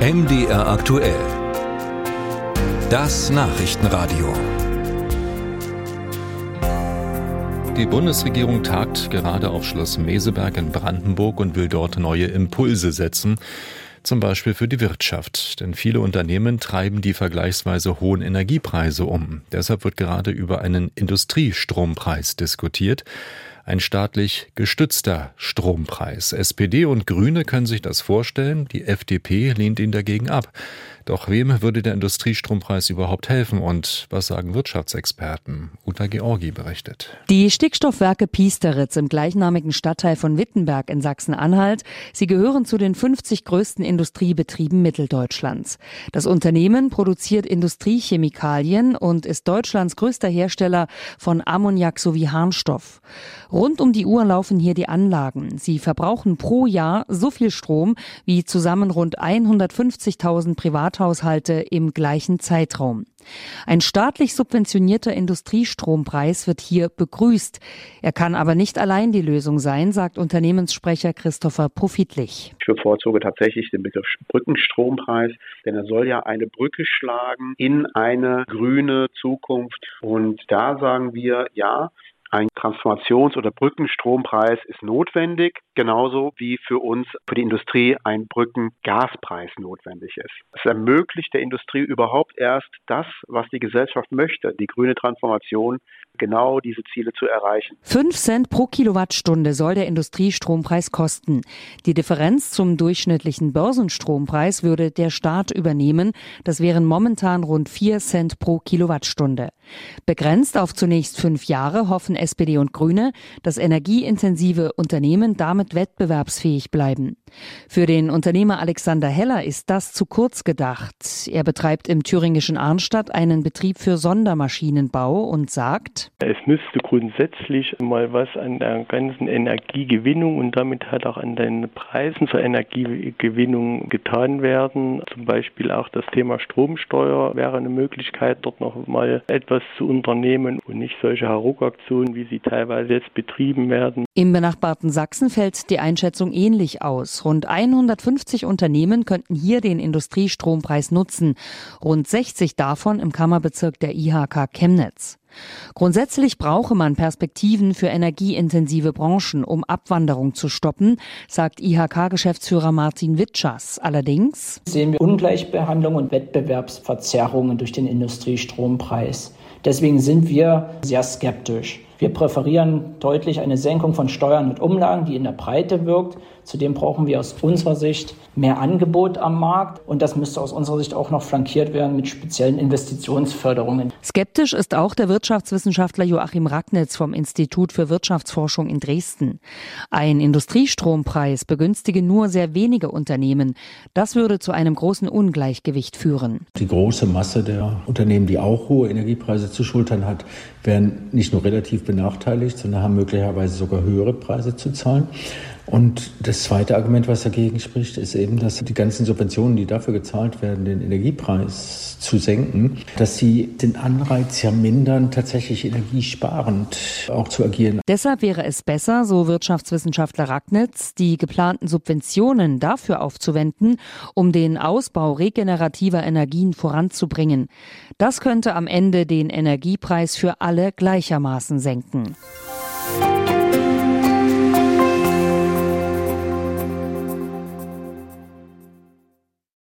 MDR aktuell. Das Nachrichtenradio. Die Bundesregierung tagt gerade auf Schloss Meseberg in Brandenburg und will dort neue Impulse setzen. Zum Beispiel für die Wirtschaft. Denn viele Unternehmen treiben die vergleichsweise hohen Energiepreise um. Deshalb wird gerade über einen Industriestrompreis diskutiert ein staatlich gestützter Strompreis. SPD und Grüne können sich das vorstellen, die FDP lehnt ihn dagegen ab. Doch wem würde der Industriestrompreis überhaupt helfen und was sagen Wirtschaftsexperten? Uta Georgi berichtet. Die Stickstoffwerke Piesteritz im gleichnamigen Stadtteil von Wittenberg in Sachsen-Anhalt, sie gehören zu den 50 größten Industriebetrieben Mitteldeutschlands. Das Unternehmen produziert Industriechemikalien und ist Deutschlands größter Hersteller von Ammoniak sowie Harnstoff. Rund um die Uhr laufen hier die Anlagen. Sie verbrauchen pro Jahr so viel Strom wie zusammen rund 150.000 Privat Privathaushalte im gleichen Zeitraum. Ein staatlich subventionierter Industriestrompreis wird hier begrüßt. Er kann aber nicht allein die Lösung sein, sagt Unternehmenssprecher Christopher Profitlich. Ich bevorzuge tatsächlich den Begriff Brückenstrompreis, denn er soll ja eine Brücke schlagen in eine grüne Zukunft. Und da sagen wir, ja, ein Transformations- oder Brückenstrompreis ist notwendig, genauso wie für uns, für die Industrie ein Brückengaspreis notwendig ist. Es ermöglicht der Industrie überhaupt erst das, was die Gesellschaft möchte, die grüne Transformation, genau diese Ziele zu erreichen. Fünf Cent pro Kilowattstunde soll der Industriestrompreis kosten. Die Differenz zum durchschnittlichen Börsenstrompreis würde der Staat übernehmen. Das wären momentan rund vier Cent pro Kilowattstunde. Begrenzt auf zunächst fünf Jahre hoffen SPD und Grüne, dass energieintensive Unternehmen damit wettbewerbsfähig bleiben. Für den Unternehmer Alexander Heller ist das zu kurz gedacht. Er betreibt im thüringischen Arnstadt einen Betrieb für Sondermaschinenbau und sagt, es müsste grundsätzlich mal was an der ganzen Energiegewinnung und damit halt auch an den Preisen für Energiegewinnung getan werden. Zum Beispiel auch das Thema Stromsteuer wäre eine Möglichkeit, dort noch mal etwas zu unternehmen und nicht solche Hauruck-Aktionen, wie sie teilweise jetzt betrieben werden. Im benachbarten Sachsen fällt die Einschätzung ähnlich aus. Rund 150 Unternehmen könnten hier den Industriestrompreis nutzen, rund 60 davon im Kammerbezirk der IHK Chemnitz. Grundsätzlich brauche man Perspektiven für energieintensive Branchen, um Abwanderung zu stoppen, sagt IHK-Geschäftsführer Martin Witschers. Allerdings sehen wir Ungleichbehandlung und Wettbewerbsverzerrungen durch den Industriestrompreis. Deswegen sind wir sehr skeptisch. Wir präferieren deutlich eine Senkung von Steuern und Umlagen, die in der Breite wirkt. Zudem brauchen wir aus unserer Sicht mehr Angebot am Markt und das müsste aus unserer Sicht auch noch flankiert werden mit speziellen Investitionsförderungen. Skeptisch ist auch der Wirtschaftswissenschaftler Joachim Ragnitz vom Institut für Wirtschaftsforschung in Dresden. Ein Industriestrompreis begünstige nur sehr wenige Unternehmen. Das würde zu einem großen Ungleichgewicht führen. Die große Masse der Unternehmen, die auch hohe Energiepreise zu schultern hat, werden nicht nur relativ benachteiligt, sondern haben möglicherweise sogar höhere Preise zu zahlen. Und das zweite Argument, was dagegen spricht, ist eben, dass die ganzen Subventionen, die dafür gezahlt werden, den Energiepreis zu senken, dass sie den Anreiz ja mindern, tatsächlich energiesparend auch zu agieren. Deshalb wäre es besser, so Wirtschaftswissenschaftler Ragnitz, die geplanten Subventionen dafür aufzuwenden, um den Ausbau regenerativer Energien voranzubringen. Das könnte am Ende den Energiepreis für alle gleichermaßen senken.